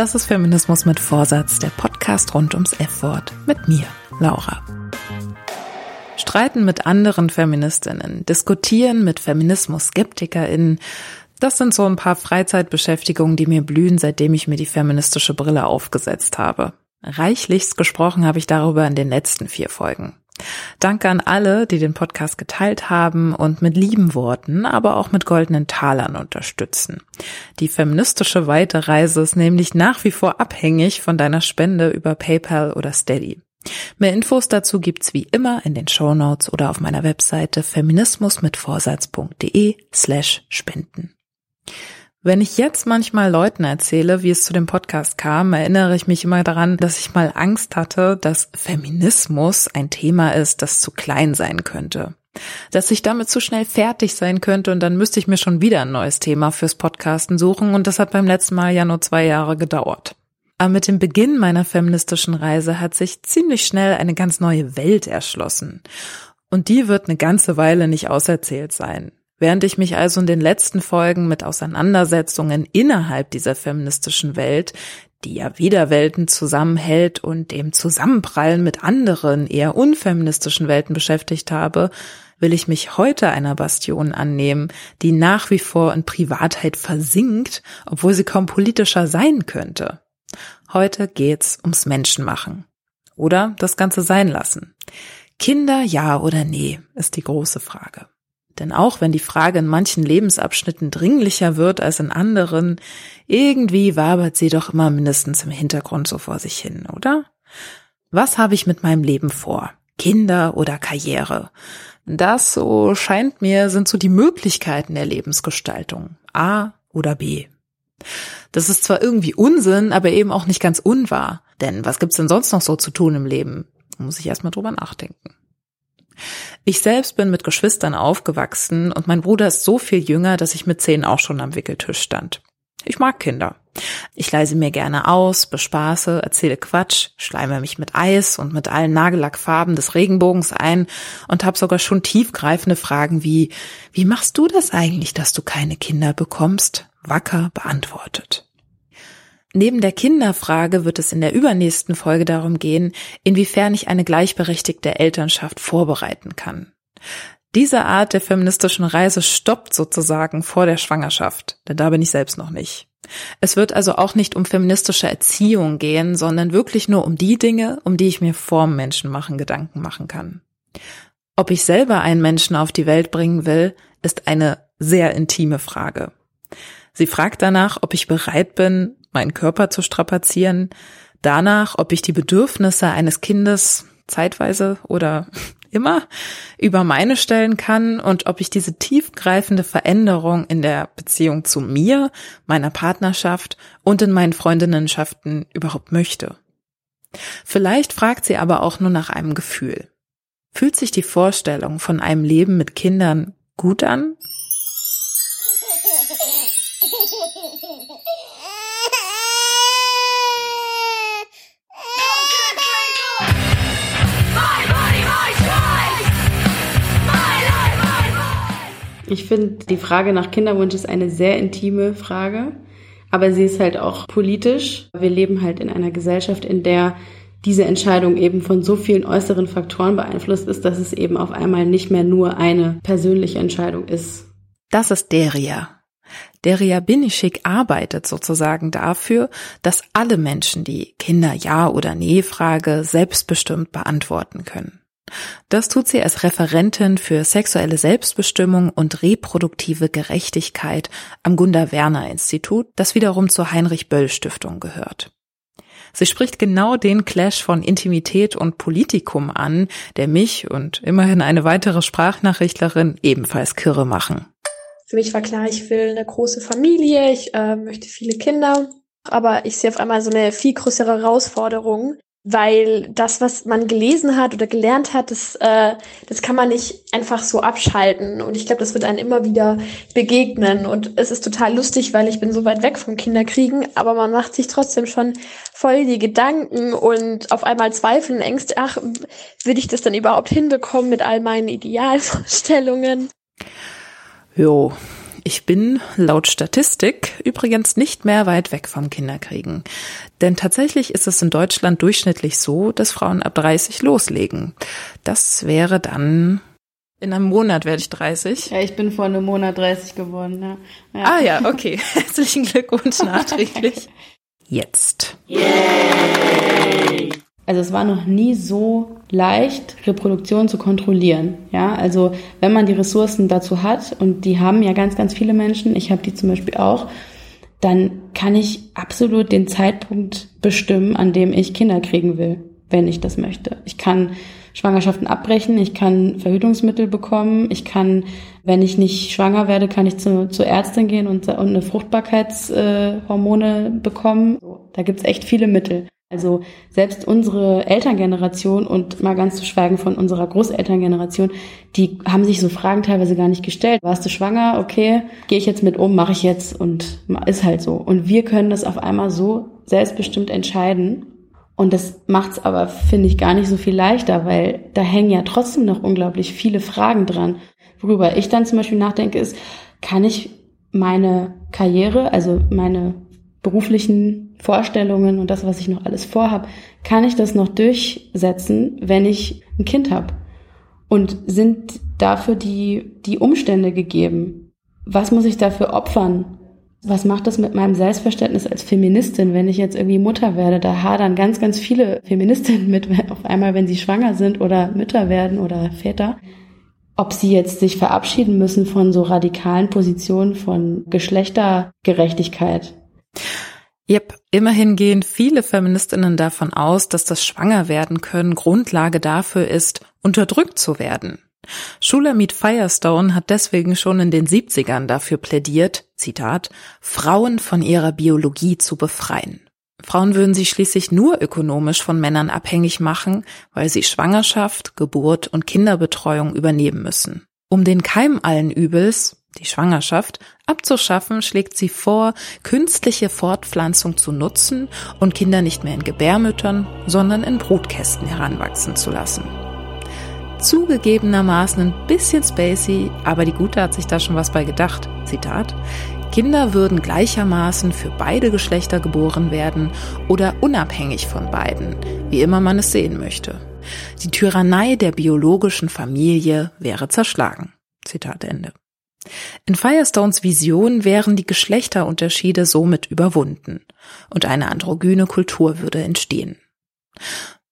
Das ist Feminismus mit Vorsatz, der Podcast rund ums F-Wort. Mit mir, Laura. Streiten mit anderen Feministinnen, diskutieren mit Feminismus-SkeptikerInnen, das sind so ein paar Freizeitbeschäftigungen, die mir blühen, seitdem ich mir die feministische Brille aufgesetzt habe. Reichlichst gesprochen habe ich darüber in den letzten vier Folgen. Danke an alle, die den Podcast geteilt haben und mit lieben Worten, aber auch mit goldenen Talern unterstützen. Die feministische Weiterreise ist nämlich nach wie vor abhängig von deiner Spende über PayPal oder Steady. Mehr Infos dazu gibt's wie immer in den Show Notes oder auf meiner Webseite feminismusmitvorsatz.de slash spenden. Wenn ich jetzt manchmal Leuten erzähle, wie es zu dem Podcast kam, erinnere ich mich immer daran, dass ich mal Angst hatte, dass Feminismus ein Thema ist, das zu klein sein könnte. Dass ich damit zu schnell fertig sein könnte und dann müsste ich mir schon wieder ein neues Thema fürs Podcasten suchen und das hat beim letzten Mal ja nur zwei Jahre gedauert. Aber mit dem Beginn meiner feministischen Reise hat sich ziemlich schnell eine ganz neue Welt erschlossen. Und die wird eine ganze Weile nicht auserzählt sein. Während ich mich also in den letzten Folgen mit Auseinandersetzungen innerhalb dieser feministischen Welt, die ja wieder Welten zusammenhält und dem Zusammenprallen mit anderen, eher unfeministischen Welten beschäftigt habe, will ich mich heute einer Bastion annehmen, die nach wie vor in Privatheit versinkt, obwohl sie kaum politischer sein könnte. Heute geht's ums Menschenmachen. Oder das Ganze sein lassen. Kinder ja oder nee, ist die große Frage. Denn auch wenn die Frage in manchen Lebensabschnitten dringlicher wird als in anderen, irgendwie wabert sie doch immer mindestens im Hintergrund so vor sich hin, oder? Was habe ich mit meinem Leben vor? Kinder oder Karriere? Das, so scheint mir, sind so die Möglichkeiten der Lebensgestaltung. A oder B. Das ist zwar irgendwie Unsinn, aber eben auch nicht ganz unwahr. Denn was gibt's denn sonst noch so zu tun im Leben? Da muss ich erstmal drüber nachdenken. Ich selbst bin mit Geschwistern aufgewachsen und mein Bruder ist so viel jünger, dass ich mit zehn auch schon am Wickeltisch stand. Ich mag Kinder. Ich leise mir gerne aus, bespaße, erzähle Quatsch, schleime mich mit Eis und mit allen Nagellackfarben des Regenbogens ein und habe sogar schon tiefgreifende Fragen wie Wie machst du das eigentlich, dass du keine Kinder bekommst? wacker beantwortet. Neben der Kinderfrage wird es in der übernächsten Folge darum gehen, inwiefern ich eine gleichberechtigte Elternschaft vorbereiten kann. Diese Art der feministischen Reise stoppt sozusagen vor der Schwangerschaft, denn da bin ich selbst noch nicht. Es wird also auch nicht um feministische Erziehung gehen, sondern wirklich nur um die Dinge, um die ich mir vorm Menschenmachen Gedanken machen kann. Ob ich selber einen Menschen auf die Welt bringen will, ist eine sehr intime Frage. Sie fragt danach, ob ich bereit bin, meinen Körper zu strapazieren, danach, ob ich die Bedürfnisse eines Kindes zeitweise oder immer über meine stellen kann und ob ich diese tiefgreifende Veränderung in der Beziehung zu mir, meiner Partnerschaft und in meinen Freundinnenschaften überhaupt möchte. Vielleicht fragt sie aber auch nur nach einem Gefühl. Fühlt sich die Vorstellung von einem Leben mit Kindern gut an Ich finde, die Frage nach Kinderwunsch ist eine sehr intime Frage, aber sie ist halt auch politisch. Wir leben halt in einer Gesellschaft, in der diese Entscheidung eben von so vielen äußeren Faktoren beeinflusst ist, dass es eben auf einmal nicht mehr nur eine persönliche Entscheidung ist. Das ist Deria. Deria Binischik arbeitet sozusagen dafür, dass alle Menschen die Kinder Ja oder Nee Frage selbstbestimmt beantworten können. Das tut sie als Referentin für sexuelle Selbstbestimmung und reproduktive Gerechtigkeit am Gunda Werner Institut, das wiederum zur Heinrich Böll Stiftung gehört. Sie spricht genau den Clash von Intimität und Politikum an, der mich und immerhin eine weitere Sprachnachrichtlerin ebenfalls kirre machen. Für mich war klar, ich will eine große Familie, ich äh, möchte viele Kinder, aber ich sehe auf einmal so eine viel größere Herausforderung, weil das, was man gelesen hat oder gelernt hat, das, äh, das kann man nicht einfach so abschalten. Und ich glaube, das wird einem immer wieder begegnen. Und es ist total lustig, weil ich bin so weit weg vom Kinderkriegen, aber man macht sich trotzdem schon voll die Gedanken und auf einmal Zweifeln, Ängste, ach, will ich das dann überhaupt hinbekommen mit all meinen Idealvorstellungen? Jo, ich bin laut Statistik übrigens nicht mehr weit weg vom Kinderkriegen. Denn tatsächlich ist es in Deutschland durchschnittlich so, dass Frauen ab 30 loslegen. Das wäre dann in einem Monat werde ich 30. Ja, ich bin vor einem Monat 30 geworden. Ja. ja. Ah ja, okay. Herzlichen Glückwunsch nachträglich. Jetzt. Yay! Also es war noch nie so leicht, Reproduktion zu kontrollieren. Ja, also wenn man die Ressourcen dazu hat und die haben ja ganz, ganz viele Menschen, ich habe die zum Beispiel auch, dann kann ich absolut den Zeitpunkt bestimmen, an dem ich Kinder kriegen will, wenn ich das möchte. Ich kann Schwangerschaften abbrechen, ich kann Verhütungsmittel bekommen, ich kann, wenn ich nicht schwanger werde, kann ich zu, zur Ärztin gehen und, und eine Fruchtbarkeitshormone äh, bekommen. Da gibt's echt viele Mittel. Also selbst unsere Elterngeneration und mal ganz zu schweigen von unserer Großelterngeneration, die haben sich so Fragen teilweise gar nicht gestellt. Warst du schwanger? Okay, gehe ich jetzt mit um, mache ich jetzt und ist halt so. Und wir können das auf einmal so selbstbestimmt entscheiden. Und das macht es aber, finde ich, gar nicht so viel leichter, weil da hängen ja trotzdem noch unglaublich viele Fragen dran. Worüber ich dann zum Beispiel nachdenke, ist, kann ich meine Karriere, also meine beruflichen Vorstellungen und das, was ich noch alles vorhab, kann ich das noch durchsetzen, wenn ich ein Kind habe? Und sind dafür die, die Umstände gegeben? Was muss ich dafür opfern? Was macht das mit meinem Selbstverständnis als Feministin, wenn ich jetzt irgendwie Mutter werde? Da hadern ganz, ganz viele Feministinnen mit auf einmal, wenn sie schwanger sind oder Mütter werden oder Väter. Ob sie jetzt sich verabschieden müssen von so radikalen Positionen von Geschlechtergerechtigkeit Yep, immerhin gehen viele Feministinnen davon aus, dass das Schwangerwerden können Grundlage dafür ist, unterdrückt zu werden. Shulamit Firestone hat deswegen schon in den 70ern dafür plädiert, Zitat, Frauen von ihrer Biologie zu befreien. Frauen würden sich schließlich nur ökonomisch von Männern abhängig machen, weil sie Schwangerschaft, Geburt und Kinderbetreuung übernehmen müssen. Um den Keim allen Übels, die Schwangerschaft, abzuschaffen, schlägt sie vor, künstliche Fortpflanzung zu nutzen und Kinder nicht mehr in Gebärmüttern, sondern in Brutkästen heranwachsen zu lassen. Zugegebenermaßen ein bisschen spacey, aber die Gute hat sich da schon was bei gedacht. Zitat. Kinder würden gleichermaßen für beide Geschlechter geboren werden oder unabhängig von beiden, wie immer man es sehen möchte. Die Tyrannei der biologischen Familie wäre zerschlagen. Zitat Ende. In Firestones Vision wären die Geschlechterunterschiede somit überwunden und eine androgyne Kultur würde entstehen.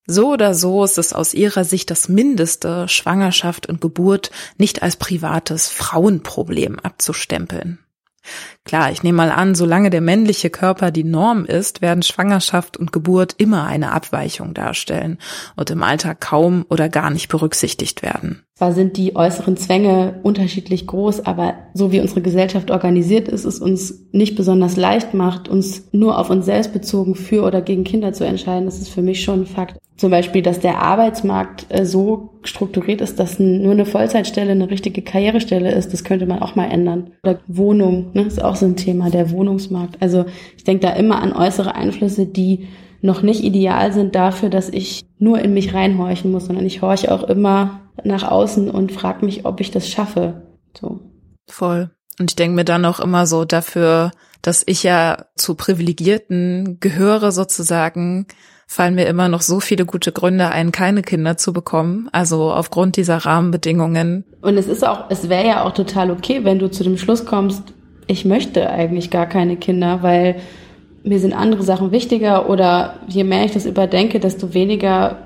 So oder so ist es aus ihrer Sicht das Mindeste, Schwangerschaft und Geburt nicht als privates Frauenproblem abzustempeln. Klar, ich nehme mal an, solange der männliche Körper die Norm ist, werden Schwangerschaft und Geburt immer eine Abweichung darstellen und im Alltag kaum oder gar nicht berücksichtigt werden. Zwar sind die äußeren Zwänge unterschiedlich groß, aber so wie unsere Gesellschaft organisiert ist, es uns nicht besonders leicht macht, uns nur auf uns selbst bezogen für oder gegen Kinder zu entscheiden, das ist für mich schon ein Fakt. Zum Beispiel, dass der Arbeitsmarkt äh, so strukturiert ist, dass nur eine Vollzeitstelle eine richtige Karrierestelle ist, das könnte man auch mal ändern. Oder Wohnung, ne, ist auch so ein Thema, der Wohnungsmarkt. Also ich denke da immer an äußere Einflüsse, die noch nicht ideal sind dafür, dass ich nur in mich reinhorchen muss, sondern ich horche auch immer nach außen und frage mich, ob ich das schaffe. So. Voll. Und ich denke mir dann auch immer so dafür, dass ich ja zu Privilegierten gehöre sozusagen, fallen mir immer noch so viele gute Gründe ein, keine Kinder zu bekommen. Also aufgrund dieser Rahmenbedingungen. Und es ist auch, es wäre ja auch total okay, wenn du zu dem Schluss kommst, ich möchte eigentlich gar keine Kinder, weil mir sind andere Sachen wichtiger oder je mehr ich das überdenke, desto weniger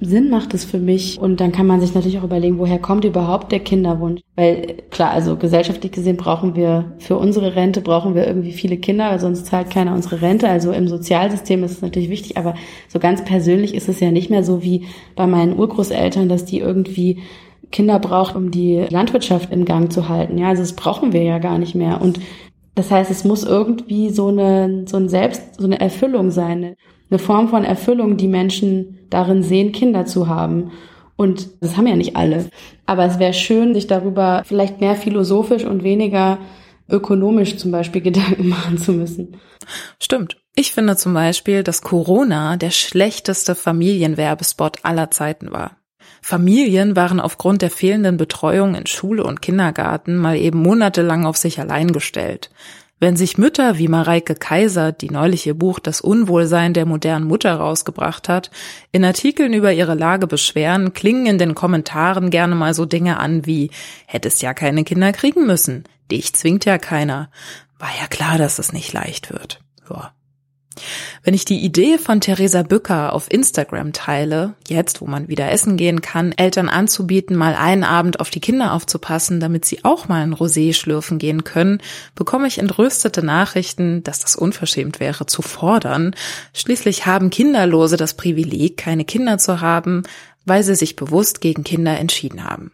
Sinn macht es für mich? Und dann kann man sich natürlich auch überlegen, woher kommt überhaupt der Kinderwunsch? Weil klar, also gesellschaftlich gesehen brauchen wir für unsere Rente brauchen wir irgendwie viele Kinder, weil sonst zahlt keiner unsere Rente. Also im Sozialsystem ist es natürlich wichtig, aber so ganz persönlich ist es ja nicht mehr so wie bei meinen Urgroßeltern, dass die irgendwie Kinder braucht, um die Landwirtschaft in Gang zu halten. Ja, also das brauchen wir ja gar nicht mehr. Und das heißt, es muss irgendwie so eine, so ein Selbst, so eine Erfüllung sein. Eine Form von Erfüllung, die Menschen darin sehen, Kinder zu haben. Und das haben ja nicht alle. Aber es wäre schön, sich darüber vielleicht mehr philosophisch und weniger ökonomisch zum Beispiel Gedanken machen zu müssen. Stimmt. Ich finde zum Beispiel, dass Corona der schlechteste Familienwerbespot aller Zeiten war. Familien waren aufgrund der fehlenden Betreuung in Schule und Kindergarten mal eben monatelang auf sich allein gestellt. Wenn sich Mütter wie Mareike Kaiser, die neulich ihr Buch Das Unwohlsein der modernen Mutter rausgebracht hat, in Artikeln über ihre Lage beschweren, klingen in den Kommentaren gerne mal so Dinge an wie hättest ja keine Kinder kriegen müssen, dich zwingt ja keiner. War ja klar, dass es nicht leicht wird. Ja. Wenn ich die Idee von Theresa Bücker auf Instagram teile, jetzt wo man wieder essen gehen kann, Eltern anzubieten, mal einen Abend auf die Kinder aufzupassen, damit sie auch mal ein Rosé schlürfen gehen können, bekomme ich entrüstete Nachrichten, dass das unverschämt wäre zu fordern. Schließlich haben Kinderlose das Privileg, keine Kinder zu haben, weil sie sich bewusst gegen Kinder entschieden haben.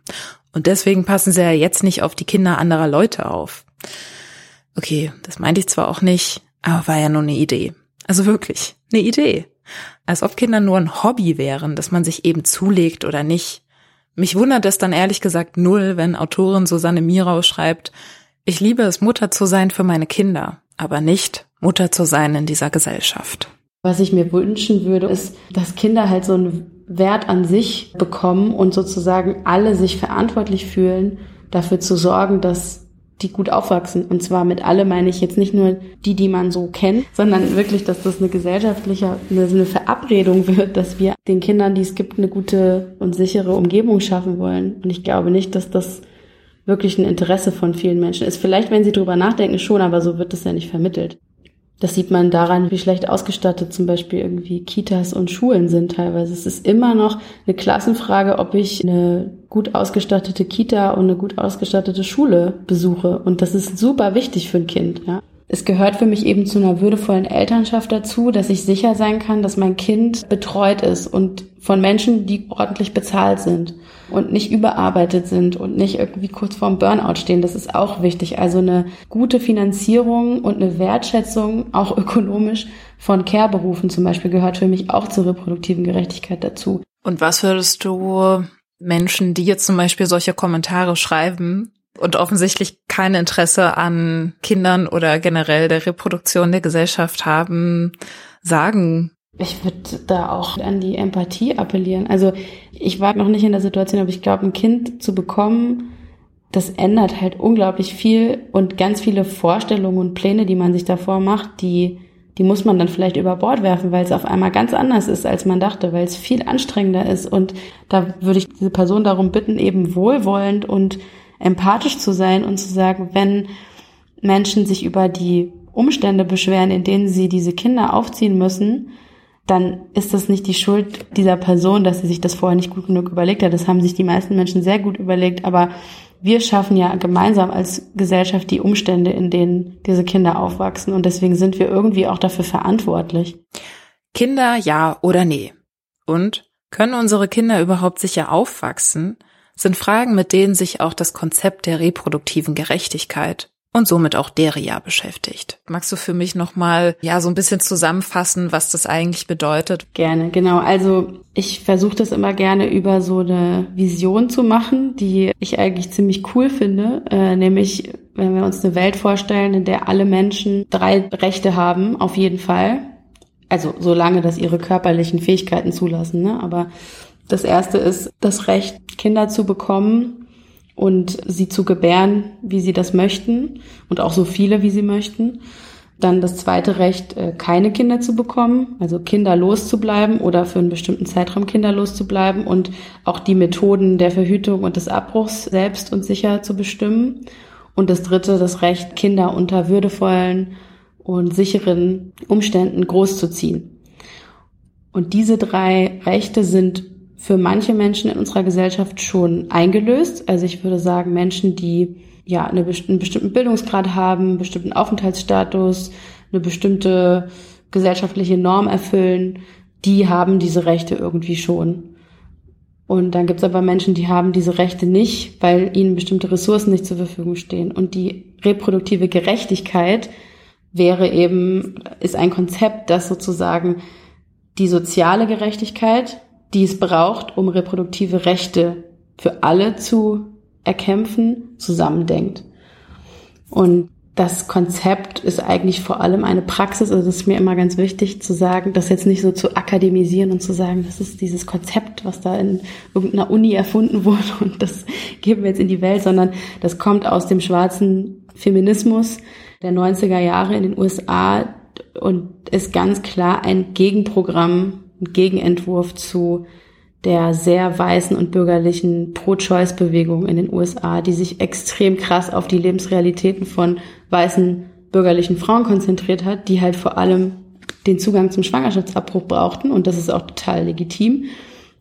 Und deswegen passen sie ja jetzt nicht auf die Kinder anderer Leute auf. Okay, das meinte ich zwar auch nicht, aber war ja nur eine Idee. Also wirklich, eine Idee. Als ob Kinder nur ein Hobby wären, das man sich eben zulegt oder nicht. Mich wundert es dann ehrlich gesagt null, wenn Autorin Susanne Mirau schreibt, ich liebe es, Mutter zu sein für meine Kinder, aber nicht Mutter zu sein in dieser Gesellschaft. Was ich mir wünschen würde, ist, dass Kinder halt so einen Wert an sich bekommen und sozusagen alle sich verantwortlich fühlen, dafür zu sorgen, dass die gut aufwachsen. Und zwar mit alle meine ich jetzt nicht nur die, die man so kennt, sondern wirklich, dass das eine gesellschaftliche, eine Verabredung wird, dass wir den Kindern, die es gibt, eine gute und sichere Umgebung schaffen wollen. Und ich glaube nicht, dass das wirklich ein Interesse von vielen Menschen ist. Vielleicht, wenn sie drüber nachdenken, schon, aber so wird es ja nicht vermittelt. Das sieht man daran, wie schlecht ausgestattet zum Beispiel irgendwie Kitas und Schulen sind teilweise. Es ist immer noch eine Klassenfrage, ob ich eine gut ausgestattete Kita und eine gut ausgestattete Schule besuche. Und das ist super wichtig für ein Kind, ja. Es gehört für mich eben zu einer würdevollen Elternschaft dazu, dass ich sicher sein kann, dass mein Kind betreut ist und von Menschen, die ordentlich bezahlt sind und nicht überarbeitet sind und nicht irgendwie kurz vorm Burnout stehen. Das ist auch wichtig. Also eine gute Finanzierung und eine Wertschätzung, auch ökonomisch, von Care-Berufen zum Beispiel gehört für mich auch zur reproduktiven Gerechtigkeit dazu. Und was würdest du Menschen, die jetzt zum Beispiel solche Kommentare schreiben, und offensichtlich kein Interesse an Kindern oder generell der Reproduktion der Gesellschaft haben, sagen. Ich würde da auch an die Empathie appellieren. Also ich war noch nicht in der Situation, aber ich glaube, ein Kind zu bekommen, das ändert halt unglaublich viel und ganz viele Vorstellungen und Pläne, die man sich davor macht, die, die muss man dann vielleicht über Bord werfen, weil es auf einmal ganz anders ist, als man dachte, weil es viel anstrengender ist. Und da würde ich diese Person darum bitten, eben wohlwollend und empathisch zu sein und zu sagen, wenn Menschen sich über die Umstände beschweren, in denen sie diese Kinder aufziehen müssen, dann ist das nicht die Schuld dieser Person, dass sie sich das vorher nicht gut genug überlegt hat. Das haben sich die meisten Menschen sehr gut überlegt, aber wir schaffen ja gemeinsam als Gesellschaft die Umstände, in denen diese Kinder aufwachsen und deswegen sind wir irgendwie auch dafür verantwortlich. Kinder ja oder nee? Und können unsere Kinder überhaupt sicher aufwachsen? Sind Fragen, mit denen sich auch das Konzept der reproduktiven Gerechtigkeit und somit auch Deria beschäftigt. Magst du für mich nochmal ja so ein bisschen zusammenfassen, was das eigentlich bedeutet? Gerne, genau. Also ich versuche das immer gerne über so eine Vision zu machen, die ich eigentlich ziemlich cool finde, äh, nämlich wenn wir uns eine Welt vorstellen, in der alle Menschen drei Rechte haben, auf jeden Fall. Also solange das ihre körperlichen Fähigkeiten zulassen, ne? aber das erste ist das Recht, Kinder zu bekommen und sie zu gebären, wie sie das möchten und auch so viele, wie sie möchten. Dann das zweite Recht, äh, keine Kinder zu bekommen, also kinderlos zu bleiben oder für einen bestimmten Zeitraum kinderlos zu bleiben und auch die Methoden der Verhütung und des Abbruchs selbst und sicher zu bestimmen. Und das dritte, das Recht, Kinder unter würdevollen und sicheren Umständen großzuziehen. Und diese drei Rechte sind für manche Menschen in unserer Gesellschaft schon eingelöst. Also ich würde sagen, Menschen, die ja eine, einen bestimmten Bildungsgrad haben, einen bestimmten Aufenthaltsstatus, eine bestimmte gesellschaftliche Norm erfüllen, die haben diese Rechte irgendwie schon. Und dann gibt es aber Menschen, die haben diese Rechte nicht, weil ihnen bestimmte Ressourcen nicht zur Verfügung stehen. Und die reproduktive Gerechtigkeit wäre eben, ist ein Konzept, das sozusagen die soziale Gerechtigkeit, die es braucht, um reproduktive Rechte für alle zu erkämpfen, zusammendenkt. Und das Konzept ist eigentlich vor allem eine Praxis, also es ist mir immer ganz wichtig zu sagen, das jetzt nicht so zu akademisieren und zu sagen, das ist dieses Konzept, was da in irgendeiner Uni erfunden wurde und das geben wir jetzt in die Welt, sondern das kommt aus dem schwarzen Feminismus der 90er Jahre in den USA und ist ganz klar ein Gegenprogramm, Gegenentwurf zu der sehr weißen und bürgerlichen Pro-Choice-Bewegung in den USA, die sich extrem krass auf die Lebensrealitäten von weißen bürgerlichen Frauen konzentriert hat, die halt vor allem den Zugang zum Schwangerschaftsabbruch brauchten und das ist auch total legitim.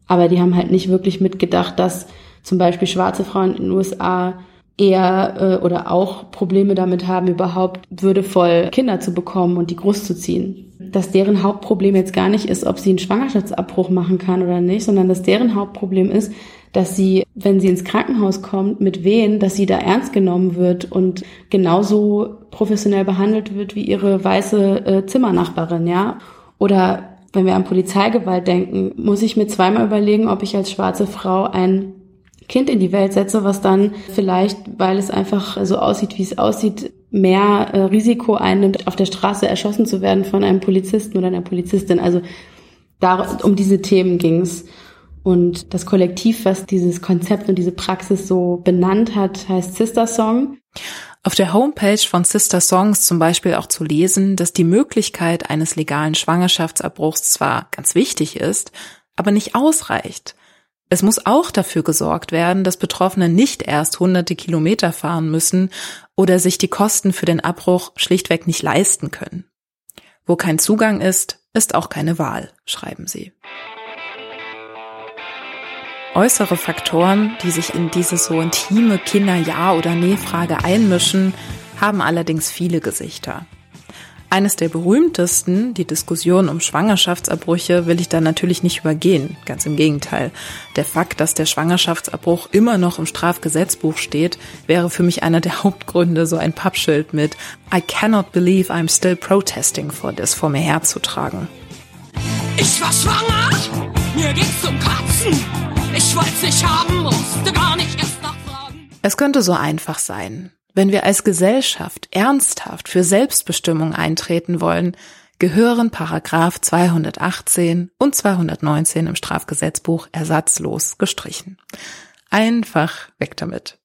Aber die haben halt nicht wirklich mitgedacht, dass zum Beispiel schwarze Frauen in den USA eher äh, oder auch Probleme damit haben, überhaupt würdevoll Kinder zu bekommen und die großzuziehen. Dass deren Hauptproblem jetzt gar nicht ist, ob sie einen Schwangerschaftsabbruch machen kann oder nicht, sondern dass deren Hauptproblem ist, dass sie, wenn sie ins Krankenhaus kommt, mit wen, dass sie da ernst genommen wird und genauso professionell behandelt wird wie ihre weiße äh, Zimmernachbarin, ja. Oder wenn wir an Polizeigewalt denken, muss ich mir zweimal überlegen, ob ich als schwarze Frau ein Kind in die Welt setze, was dann vielleicht, weil es einfach so aussieht, wie es aussieht, mehr äh, Risiko einnimmt, auf der Straße erschossen zu werden von einem Polizisten oder einer Polizistin. Also da, um diese Themen ging's. Und das Kollektiv, was dieses Konzept und diese Praxis so benannt hat, heißt Sister Song. Auf der Homepage von Sister Songs zum Beispiel auch zu lesen, dass die Möglichkeit eines legalen Schwangerschaftsabbruchs zwar ganz wichtig ist, aber nicht ausreicht. Es muss auch dafür gesorgt werden, dass Betroffene nicht erst hunderte Kilometer fahren müssen oder sich die Kosten für den Abbruch schlichtweg nicht leisten können. Wo kein Zugang ist, ist auch keine Wahl, schreiben sie. Äußere Faktoren, die sich in diese so intime Kinder-Ja- oder Nee-Frage einmischen, haben allerdings viele Gesichter. Eines der berühmtesten, die Diskussion um Schwangerschaftsabbrüche, will ich da natürlich nicht übergehen. Ganz im Gegenteil. Der Fakt, dass der Schwangerschaftsabbruch immer noch im Strafgesetzbuch steht, wäre für mich einer der Hauptgründe, so ein Pappschild mit I cannot believe I'm still protesting for this vor mir herzutragen. Ich war schwanger, mir geht's um Katzen. Ich wollte nicht haben, musste gar nicht erst nachfragen. Es könnte so einfach sein. Wenn wir als Gesellschaft ernsthaft für Selbstbestimmung eintreten wollen, gehören Paragraph 218 und 219 im Strafgesetzbuch ersatzlos gestrichen. Einfach weg damit.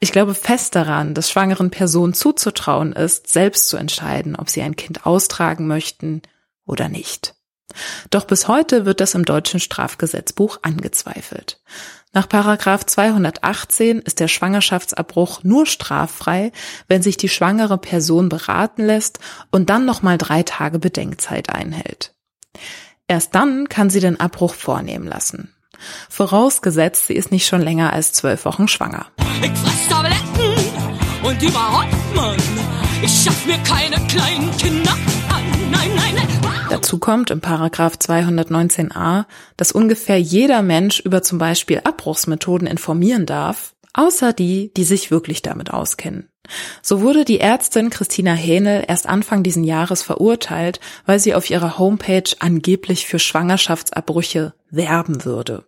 Ich glaube fest daran, dass schwangeren Personen zuzutrauen ist, selbst zu entscheiden, ob sie ein Kind austragen möchten oder nicht. Doch bis heute wird das im deutschen Strafgesetzbuch angezweifelt. Nach Paragraph 218 ist der Schwangerschaftsabbruch nur straffrei, wenn sich die schwangere Person beraten lässt und dann nochmal drei Tage Bedenkzeit einhält. Erst dann kann sie den Abbruch vornehmen lassen. Vorausgesetzt, sie ist nicht schon länger als zwölf Wochen schwanger. Ich fress Tabletten und überhaupt, Mann. Ich schaff mir keine kleinen Kinder an. Nein, nein, nein. Kommt im Paragraph 219a, dass ungefähr jeder Mensch über zum Beispiel Abbruchsmethoden informieren darf, außer die, die sich wirklich damit auskennen. So wurde die Ärztin Christina Hähnel erst Anfang diesen Jahres verurteilt, weil sie auf ihrer Homepage angeblich für Schwangerschaftsabbrüche werben würde.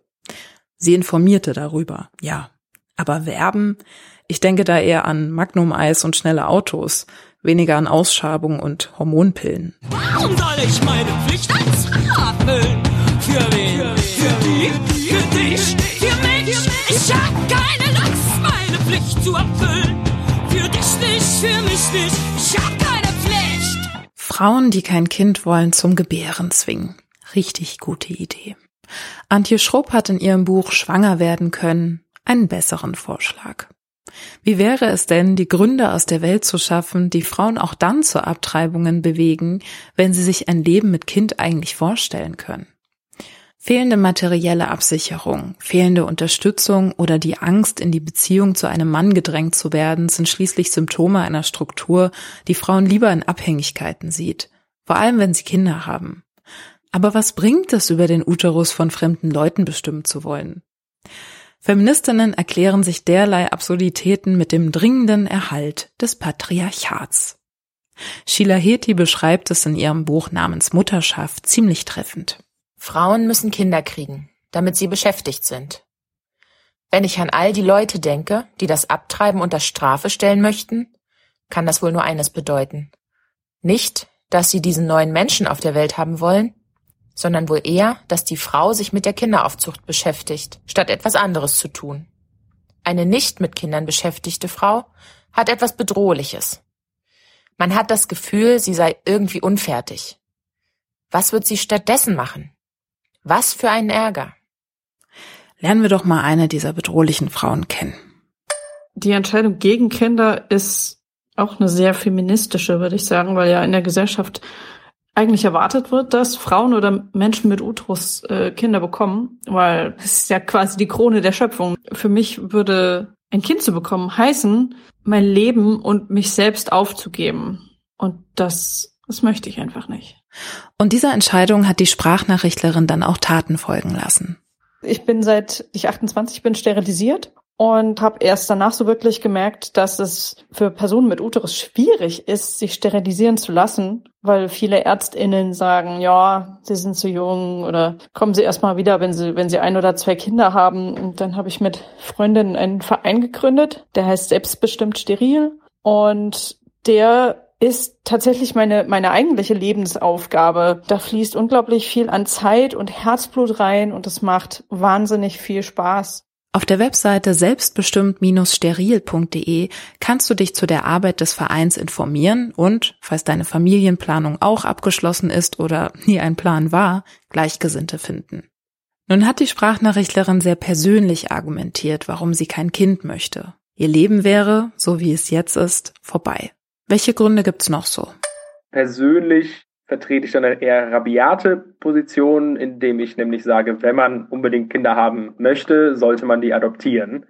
Sie informierte darüber, ja. Aber werben? Ich denke da eher an Magnum-Eis und schnelle Autos weniger an Ausschabung und Hormonpillen. Warum soll ich meine Pflicht als erfüllen? Für wen? Für die? Für dich? Für mich? Ich hab keine Lust, meine Pflicht zu erfüllen. Für dich nicht, für mich nicht. Ich hab keine Pflicht. Frauen, die kein Kind wollen, zum Gebären zwingen. Richtig gute Idee. Antje Schrupp hat in ihrem Buch Schwanger werden können einen besseren Vorschlag. Wie wäre es denn, die Gründe aus der Welt zu schaffen, die Frauen auch dann zu Abtreibungen bewegen, wenn sie sich ein Leben mit Kind eigentlich vorstellen können? Fehlende materielle Absicherung, fehlende Unterstützung oder die Angst, in die Beziehung zu einem Mann gedrängt zu werden, sind schließlich Symptome einer Struktur, die Frauen lieber in Abhängigkeiten sieht, vor allem wenn sie Kinder haben. Aber was bringt es, über den Uterus von fremden Leuten bestimmen zu wollen? Feministinnen erklären sich derlei Absurditäten mit dem dringenden Erhalt des Patriarchats. Sheila Heti beschreibt es in ihrem Buch namens Mutterschaft ziemlich treffend. Frauen müssen Kinder kriegen, damit sie beschäftigt sind. Wenn ich an all die Leute denke, die das Abtreiben unter Strafe stellen möchten, kann das wohl nur eines bedeuten. Nicht, dass sie diesen neuen Menschen auf der Welt haben wollen, sondern wohl eher, dass die Frau sich mit der Kinderaufzucht beschäftigt, statt etwas anderes zu tun. Eine nicht mit Kindern beschäftigte Frau hat etwas Bedrohliches. Man hat das Gefühl, sie sei irgendwie unfertig. Was wird sie stattdessen machen? Was für einen Ärger. Lernen wir doch mal eine dieser bedrohlichen Frauen kennen. Die Entscheidung gegen Kinder ist auch eine sehr feministische, würde ich sagen, weil ja in der Gesellschaft eigentlich erwartet wird, dass Frauen oder Menschen mit Uterus äh, Kinder bekommen, weil es ist ja quasi die Krone der Schöpfung. Für mich würde ein Kind zu bekommen heißen, mein Leben und mich selbst aufzugeben. Und das, das möchte ich einfach nicht. Und dieser Entscheidung hat die Sprachnachrichtlerin dann auch Taten folgen lassen. Ich bin seit ich 28 bin sterilisiert und habe erst danach so wirklich gemerkt, dass es für Personen mit Uterus schwierig ist, sich sterilisieren zu lassen, weil viele Ärztinnen sagen, ja, sie sind zu jung oder kommen sie erst mal wieder, wenn sie wenn sie ein oder zwei Kinder haben. Und dann habe ich mit Freundinnen einen Verein gegründet, der heißt selbstbestimmt steril und der ist tatsächlich meine, meine eigentliche Lebensaufgabe. Da fließt unglaublich viel an Zeit und Herzblut rein und es macht wahnsinnig viel Spaß. Auf der Webseite selbstbestimmt-steril.de kannst du dich zu der Arbeit des Vereins informieren und, falls deine Familienplanung auch abgeschlossen ist oder nie ein Plan war, Gleichgesinnte finden. Nun hat die Sprachnachrichtlerin sehr persönlich argumentiert, warum sie kein Kind möchte. Ihr Leben wäre, so wie es jetzt ist, vorbei. Welche Gründe gibt's noch so? Persönlich vertrete ich dann eine eher rabiate Position, indem ich nämlich sage, wenn man unbedingt Kinder haben möchte, sollte man die adoptieren.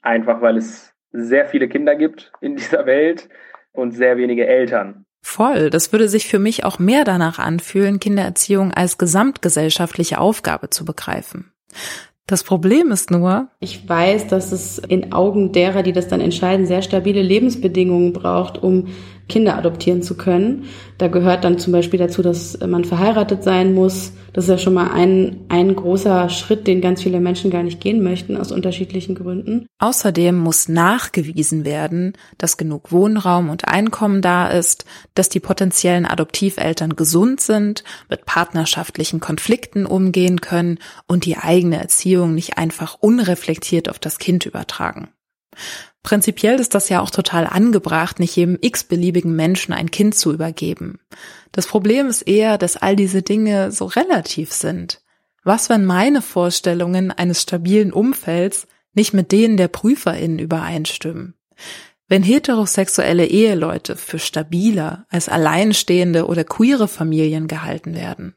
Einfach weil es sehr viele Kinder gibt in dieser Welt und sehr wenige Eltern. Voll, das würde sich für mich auch mehr danach anfühlen, Kindererziehung als gesamtgesellschaftliche Aufgabe zu begreifen. Das Problem ist nur, ich weiß, dass es in Augen derer, die das dann entscheiden, sehr stabile Lebensbedingungen braucht, um Kinder adoptieren zu können. Da gehört dann zum Beispiel dazu, dass man verheiratet sein muss. Das ist ja schon mal ein, ein großer Schritt, den ganz viele Menschen gar nicht gehen möchten, aus unterschiedlichen Gründen. Außerdem muss nachgewiesen werden, dass genug Wohnraum und Einkommen da ist, dass die potenziellen Adoptiveltern gesund sind, mit partnerschaftlichen Konflikten umgehen können und die eigene Erziehung nicht einfach unreflektiert auf das Kind übertragen. Prinzipiell ist das ja auch total angebracht, nicht jedem x-beliebigen Menschen ein Kind zu übergeben. Das Problem ist eher, dass all diese Dinge so relativ sind. Was, wenn meine Vorstellungen eines stabilen Umfelds nicht mit denen der PrüferInnen übereinstimmen? Wenn heterosexuelle Eheleute für stabiler als alleinstehende oder queere Familien gehalten werden?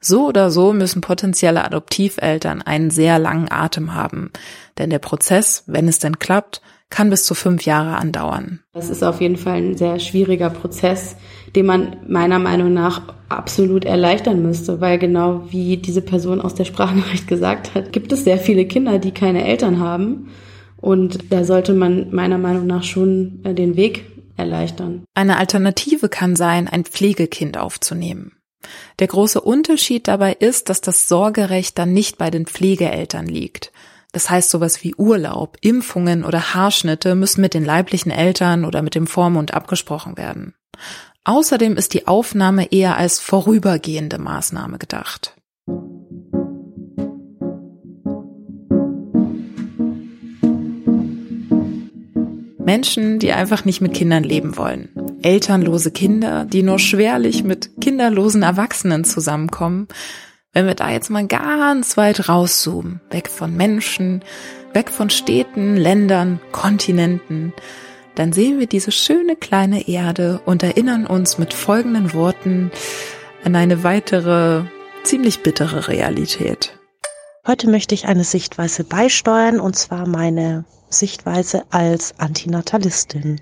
So oder so müssen potenzielle Adoptiveltern einen sehr langen Atem haben, denn der Prozess, wenn es denn klappt, kann bis zu fünf Jahre andauern. Das ist auf jeden Fall ein sehr schwieriger Prozess, den man meiner Meinung nach absolut erleichtern müsste, weil genau wie diese Person aus der Sprachnachricht gesagt hat, gibt es sehr viele Kinder, die keine Eltern haben. Und da sollte man meiner Meinung nach schon äh, den Weg erleichtern. Eine Alternative kann sein, ein Pflegekind aufzunehmen. Der große Unterschied dabei ist, dass das Sorgerecht dann nicht bei den Pflegeeltern liegt. Das heißt, sowas wie Urlaub, Impfungen oder Haarschnitte müssen mit den leiblichen Eltern oder mit dem Vormund abgesprochen werden. Außerdem ist die Aufnahme eher als vorübergehende Maßnahme gedacht. Menschen, die einfach nicht mit Kindern leben wollen. Elternlose Kinder, die nur schwerlich mit kinderlosen Erwachsenen zusammenkommen. Wenn wir da jetzt mal ganz weit rauszoomen, weg von Menschen, weg von Städten, Ländern, Kontinenten, dann sehen wir diese schöne kleine Erde und erinnern uns mit folgenden Worten an eine weitere ziemlich bittere Realität. Heute möchte ich eine Sichtweise beisteuern, und zwar meine Sichtweise als Antinatalistin.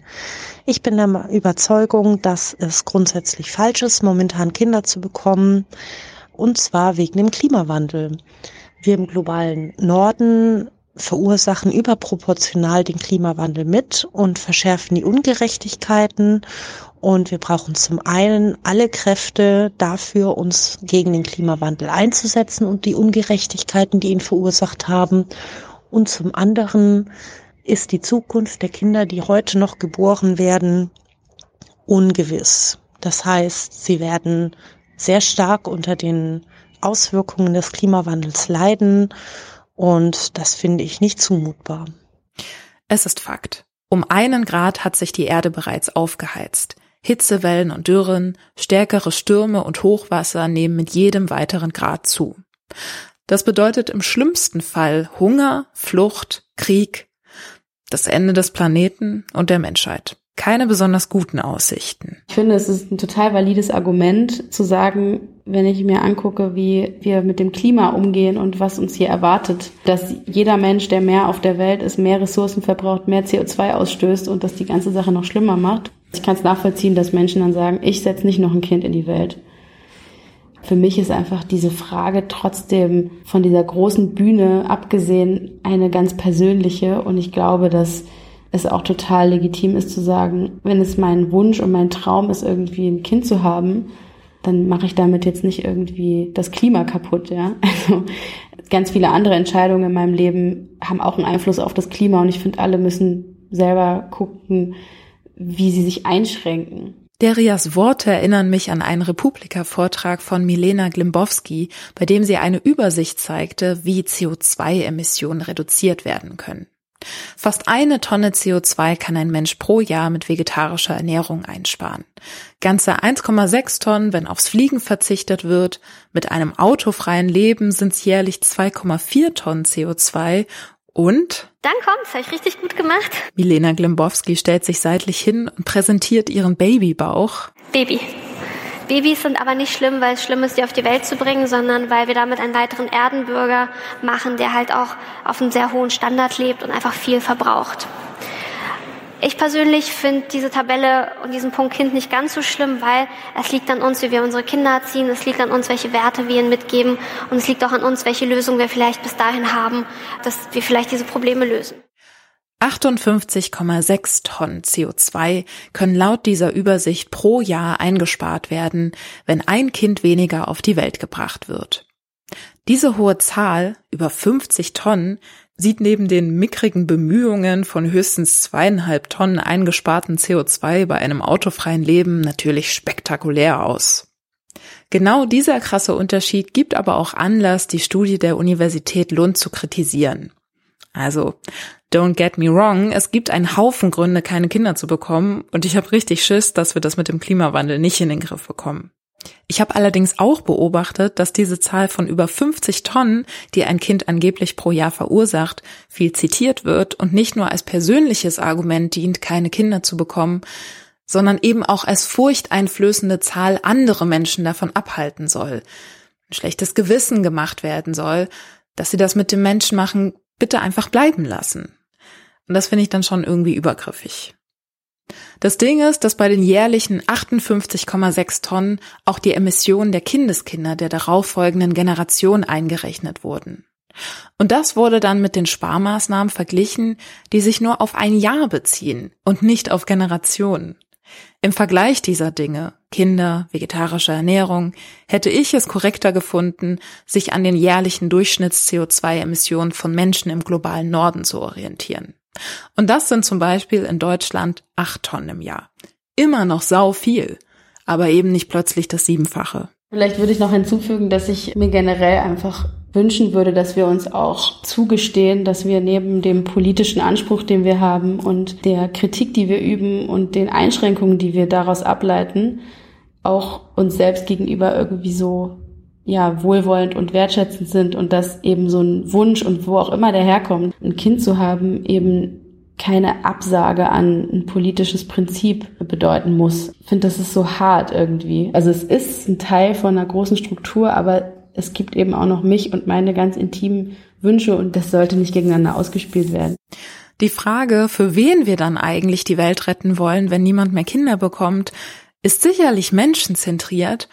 Ich bin der Überzeugung, dass es grundsätzlich falsch ist, momentan Kinder zu bekommen, und zwar wegen dem Klimawandel. Wir im globalen Norden verursachen überproportional den Klimawandel mit und verschärfen die Ungerechtigkeiten. Und wir brauchen zum einen alle Kräfte dafür, uns gegen den Klimawandel einzusetzen und die Ungerechtigkeiten, die ihn verursacht haben. Und zum anderen ist die Zukunft der Kinder, die heute noch geboren werden, ungewiss. Das heißt, sie werden sehr stark unter den Auswirkungen des Klimawandels leiden und das finde ich nicht zumutbar. Es ist Fakt. Um einen Grad hat sich die Erde bereits aufgeheizt. Hitzewellen und Dürren, stärkere Stürme und Hochwasser nehmen mit jedem weiteren Grad zu. Das bedeutet im schlimmsten Fall Hunger, Flucht, Krieg, das Ende des Planeten und der Menschheit keine besonders guten Aussichten. Ich finde, es ist ein total valides Argument zu sagen, wenn ich mir angucke, wie wir mit dem Klima umgehen und was uns hier erwartet, dass jeder Mensch, der mehr auf der Welt ist, mehr Ressourcen verbraucht, mehr CO2 ausstößt und das die ganze Sache noch schlimmer macht. Ich kann es nachvollziehen, dass Menschen dann sagen, ich setze nicht noch ein Kind in die Welt. Für mich ist einfach diese Frage trotzdem von dieser großen Bühne abgesehen eine ganz persönliche und ich glaube, dass es auch total legitim ist zu sagen, wenn es mein Wunsch und mein Traum ist, irgendwie ein Kind zu haben, dann mache ich damit jetzt nicht irgendwie das Klima kaputt, ja. Also ganz viele andere Entscheidungen in meinem Leben haben auch einen Einfluss auf das Klima und ich finde, alle müssen selber gucken, wie sie sich einschränken. Derias Worte erinnern mich an einen Republika-Vortrag von Milena Glimbowski, bei dem sie eine Übersicht zeigte, wie CO2-Emissionen reduziert werden können. Fast eine Tonne CO2 kann ein Mensch pro Jahr mit vegetarischer Ernährung einsparen. Ganze 1,6 Tonnen, wenn aufs Fliegen verzichtet wird. Mit einem autofreien Leben sind es jährlich 2,4 Tonnen CO2 und? Dann kommt's, habe ich richtig gut gemacht. Milena Glimbowski stellt sich seitlich hin und präsentiert ihren Babybauch. Baby. Babys sind aber nicht schlimm, weil es schlimm ist, die auf die Welt zu bringen, sondern weil wir damit einen weiteren Erdenbürger machen, der halt auch auf einem sehr hohen Standard lebt und einfach viel verbraucht. Ich persönlich finde diese Tabelle und diesen Punkt Kind nicht ganz so schlimm, weil es liegt an uns, wie wir unsere Kinder erziehen, es liegt an uns, welche Werte wir ihnen mitgeben und es liegt auch an uns, welche Lösungen wir vielleicht bis dahin haben, dass wir vielleicht diese Probleme lösen. 58,6 Tonnen CO2 können laut dieser Übersicht pro Jahr eingespart werden, wenn ein Kind weniger auf die Welt gebracht wird. Diese hohe Zahl, über 50 Tonnen, sieht neben den mickrigen Bemühungen von höchstens zweieinhalb Tonnen eingesparten CO2 bei einem autofreien Leben natürlich spektakulär aus. Genau dieser krasse Unterschied gibt aber auch Anlass, die Studie der Universität Lund zu kritisieren. Also, don't get me wrong, es gibt einen Haufen Gründe, keine Kinder zu bekommen, und ich habe richtig Schiss, dass wir das mit dem Klimawandel nicht in den Griff bekommen. Ich habe allerdings auch beobachtet, dass diese Zahl von über 50 Tonnen, die ein Kind angeblich pro Jahr verursacht, viel zitiert wird und nicht nur als persönliches Argument dient, keine Kinder zu bekommen, sondern eben auch als furchteinflößende Zahl andere Menschen davon abhalten soll, ein schlechtes Gewissen gemacht werden soll, dass sie das mit dem Menschen machen, bitte einfach bleiben lassen. Und das finde ich dann schon irgendwie übergriffig. Das Ding ist, dass bei den jährlichen 58,6 Tonnen auch die Emissionen der Kindeskinder der darauffolgenden Generation eingerechnet wurden. Und das wurde dann mit den Sparmaßnahmen verglichen, die sich nur auf ein Jahr beziehen und nicht auf Generationen. Im Vergleich dieser Dinge, Kinder, vegetarische Ernährung, hätte ich es korrekter gefunden, sich an den jährlichen Durchschnitts-CO2-Emissionen von Menschen im globalen Norden zu orientieren. Und das sind zum Beispiel in Deutschland acht Tonnen im Jahr. Immer noch sau viel, aber eben nicht plötzlich das Siebenfache. Vielleicht würde ich noch hinzufügen, dass ich mir generell einfach wünschen würde, dass wir uns auch zugestehen, dass wir neben dem politischen Anspruch, den wir haben und der Kritik, die wir üben und den Einschränkungen, die wir daraus ableiten, auch uns selbst gegenüber irgendwie so ja, wohlwollend und wertschätzend sind und dass eben so ein Wunsch und wo auch immer der herkommt, ein Kind zu haben, eben keine Absage an ein politisches Prinzip bedeuten muss. Ich finde, das ist so hart irgendwie. Also es ist ein Teil von einer großen Struktur, aber es gibt eben auch noch mich und meine ganz intimen Wünsche und das sollte nicht gegeneinander ausgespielt werden. Die Frage, für wen wir dann eigentlich die Welt retten wollen, wenn niemand mehr Kinder bekommt, ist sicherlich menschenzentriert,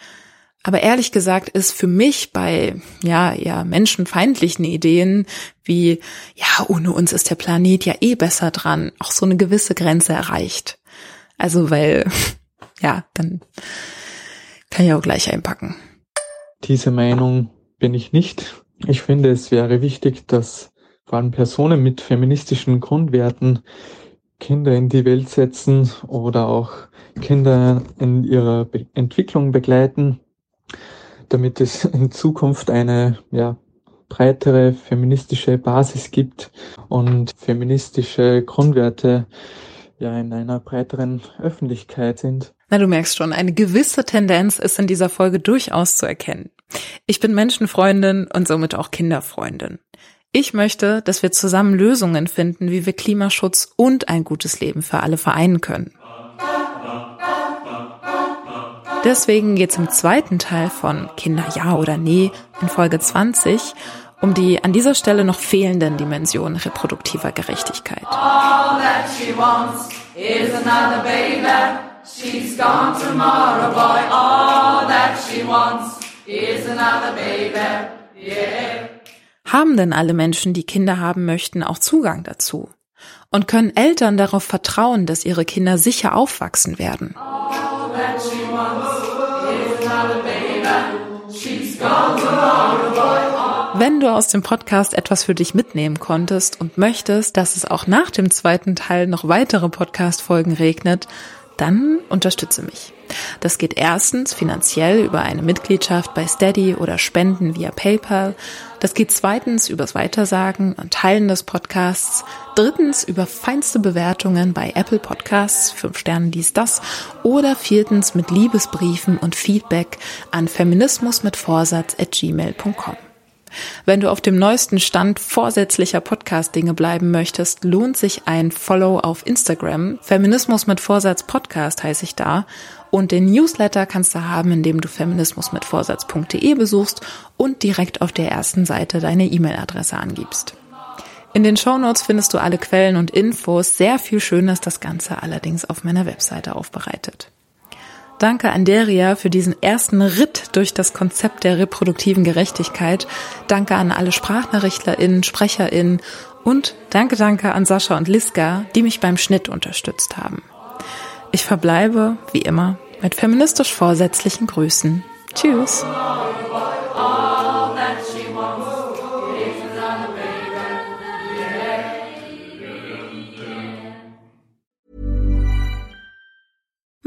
aber ehrlich gesagt ist für mich bei, ja, eher menschenfeindlichen Ideen wie, ja, ohne uns ist der Planet ja eh besser dran, auch so eine gewisse Grenze erreicht. Also, weil, ja, dann kann ich auch gleich einpacken. Diese Meinung bin ich nicht. Ich finde, es wäre wichtig, dass vor allem Personen mit feministischen Grundwerten Kinder in die Welt setzen oder auch Kinder in ihrer Entwicklung begleiten, damit es in Zukunft eine ja, breitere feministische Basis gibt und feministische Grundwerte ja in einer breiteren Öffentlichkeit sind. Na, du merkst schon, eine gewisse Tendenz ist in dieser Folge durchaus zu erkennen. Ich bin Menschenfreundin und somit auch Kinderfreundin. Ich möchte, dass wir zusammen Lösungen finden, wie wir Klimaschutz und ein gutes Leben für alle vereinen können. Deswegen geht es im zweiten Teil von Kinder ja oder nee in Folge 20 um die an dieser Stelle noch fehlenden Dimensionen reproduktiver Gerechtigkeit. Haben denn alle Menschen, die Kinder haben möchten, auch Zugang dazu? Und können Eltern darauf vertrauen, dass ihre Kinder sicher aufwachsen werden? Wenn du aus dem Podcast etwas für dich mitnehmen konntest und möchtest, dass es auch nach dem zweiten Teil noch weitere Podcast-Folgen regnet, dann unterstütze mich. Das geht erstens finanziell über eine Mitgliedschaft bei Steady oder Spenden via PayPal. Das geht zweitens übers Weitersagen und Teilen des Podcasts. Drittens über feinste Bewertungen bei Apple Podcasts, fünf Sternen dies, das. Oder viertens mit Liebesbriefen und Feedback an feminismus mit Vorsatz at gmail.com. Wenn du auf dem neuesten Stand vorsätzlicher Podcast-Dinge bleiben möchtest, lohnt sich ein Follow auf Instagram. Feminismus mit Vorsatz Podcast heiße ich da. Und den Newsletter kannst du haben, indem du feminismusmitvorsatz.de besuchst und direkt auf der ersten Seite deine E-Mail-Adresse angibst. In den Shownotes findest du alle Quellen und Infos. Sehr viel Schönes das Ganze allerdings auf meiner Webseite aufbereitet. Danke an Deria für diesen ersten Ritt durch das Konzept der reproduktiven Gerechtigkeit. Danke an alle SprachnachrichtlerInnen, SprecherInnen und danke, danke an Sascha und Liska, die mich beim Schnitt unterstützt haben. Ich verbleibe, wie immer, mit feministisch vorsätzlichen Grüßen. Tschüss.